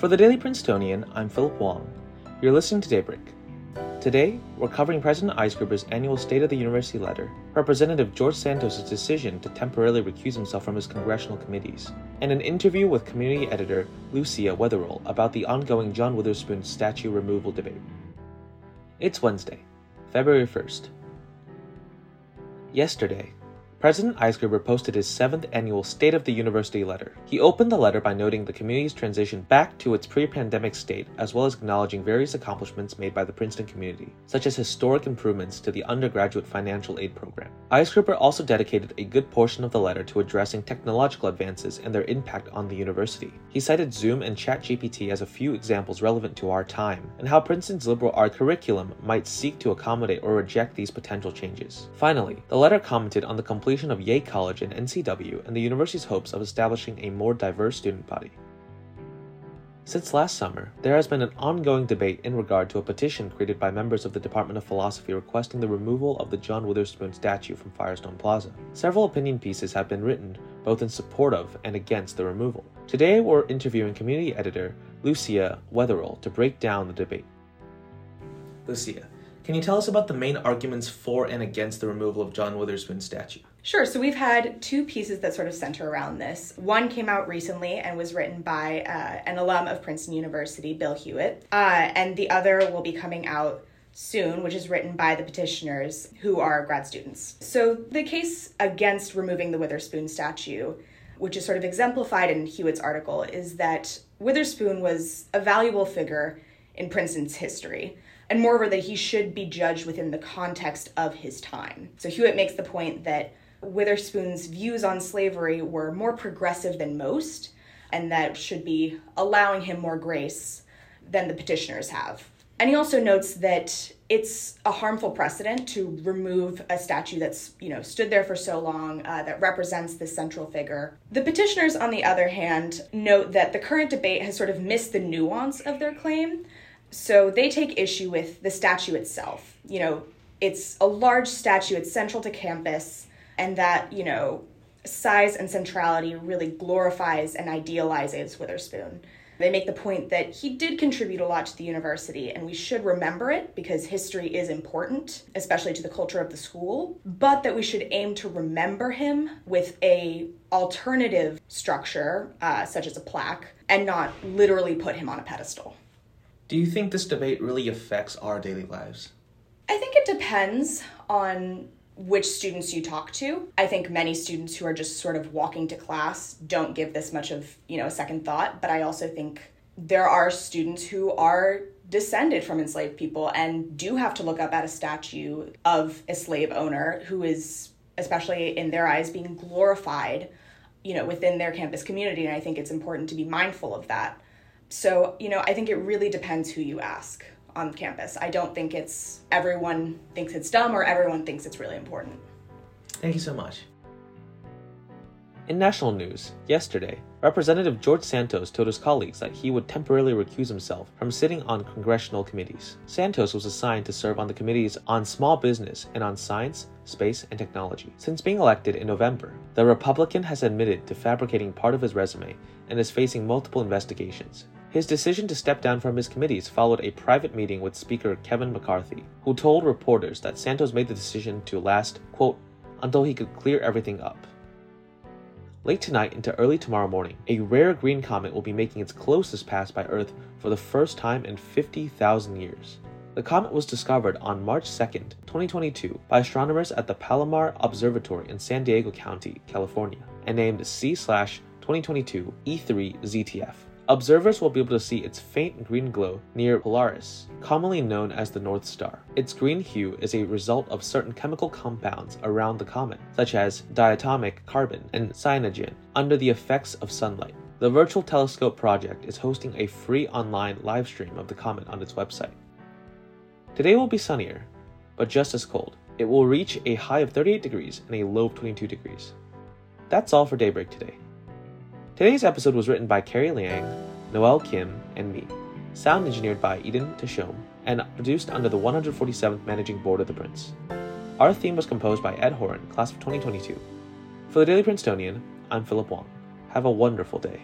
For the Daily Princetonian, I'm Philip Wong. You're listening to Daybreak. Today, we're covering President Eisgruber's annual State of the University letter, Representative George Santos' decision to temporarily recuse himself from his congressional committees, and an interview with community editor Lucia Wetherell about the ongoing John Witherspoon statue removal debate. It's Wednesday, February 1st. Yesterday, President Eisgruber posted his seventh annual State of the University letter. He opened the letter by noting the community's transition back to its pre pandemic state, as well as acknowledging various accomplishments made by the Princeton community, such as historic improvements to the undergraduate financial aid program. Eisgruber also dedicated a good portion of the letter to addressing technological advances and their impact on the university. He cited Zoom and ChatGPT as a few examples relevant to our time, and how Princeton's liberal art curriculum might seek to accommodate or reject these potential changes. Finally, the letter commented on the complete completion of Yeh College and NCW and the university's hopes of establishing a more diverse student body. Since last summer, there has been an ongoing debate in regard to a petition created by members of the Department of Philosophy requesting the removal of the John Witherspoon statue from Firestone Plaza. Several opinion pieces have been written, both in support of and against the removal. Today, we're interviewing community editor Lucia Wetherell to break down the debate. Lucia, can you tell us about the main arguments for and against the removal of John Witherspoon's statue? Sure. So we've had two pieces that sort of center around this. One came out recently and was written by uh, an alum of Princeton University, Bill Hewitt, uh, and the other will be coming out soon, which is written by the petitioners who are grad students. So the case against removing the Witherspoon statue, which is sort of exemplified in Hewitt's article, is that Witherspoon was a valuable figure in Princeton's history and moreover that he should be judged within the context of his time. So Hewitt makes the point that Witherspoon's views on slavery were more progressive than most, and that should be allowing him more grace than the petitioners have. And he also notes that it's a harmful precedent to remove a statue that's you know stood there for so long uh, that represents this central figure. The petitioners, on the other hand, note that the current debate has sort of missed the nuance of their claim. So they take issue with the statue itself. You know, it's a large statue. It's central to campus and that, you know, size and centrality really glorifies and idealizes Witherspoon. They make the point that he did contribute a lot to the university, and we should remember it because history is important, especially to the culture of the school, but that we should aim to remember him with a alternative structure, uh, such as a plaque, and not literally put him on a pedestal. Do you think this debate really affects our daily lives? I think it depends on which students you talk to. I think many students who are just sort of walking to class don't give this much of, you know, a second thought, but I also think there are students who are descended from enslaved people and do have to look up at a statue of a slave owner who is especially in their eyes being glorified, you know, within their campus community and I think it's important to be mindful of that. So, you know, I think it really depends who you ask on campus. I don't think it's everyone thinks it's dumb or everyone thinks it's really important. Thank you so much. In national news, yesterday, Representative George Santos told his colleagues that he would temporarily recuse himself from sitting on congressional committees. Santos was assigned to serve on the committees on small business and on science, space, and technology. Since being elected in November, the Republican has admitted to fabricating part of his resume and is facing multiple investigations. His decision to step down from his committees followed a private meeting with Speaker Kevin McCarthy, who told reporters that Santos made the decision to last, quote, until he could clear everything up. Late tonight into early tomorrow morning, a rare green comet will be making its closest pass by Earth for the first time in 50,000 years. The comet was discovered on March 2, 2022, by astronomers at the Palomar Observatory in San Diego County, California, and named C 2022 E3 ZTF. Observers will be able to see its faint green glow near Polaris, commonly known as the North Star. Its green hue is a result of certain chemical compounds around the comet, such as diatomic carbon and cyanogen, under the effects of sunlight. The Virtual Telescope Project is hosting a free online live stream of the comet on its website. Today will be sunnier, but just as cold. It will reach a high of 38 degrees and a low of 22 degrees. That's all for Daybreak today. Today's episode was written by Carrie Liang, Noel Kim, and me. Sound engineered by Eden Tashome, and produced under the 147th Managing Board of the Prince. Our theme was composed by Ed Horan, class of 2022. For the Daily Princetonian, I'm Philip Wong. Have a wonderful day.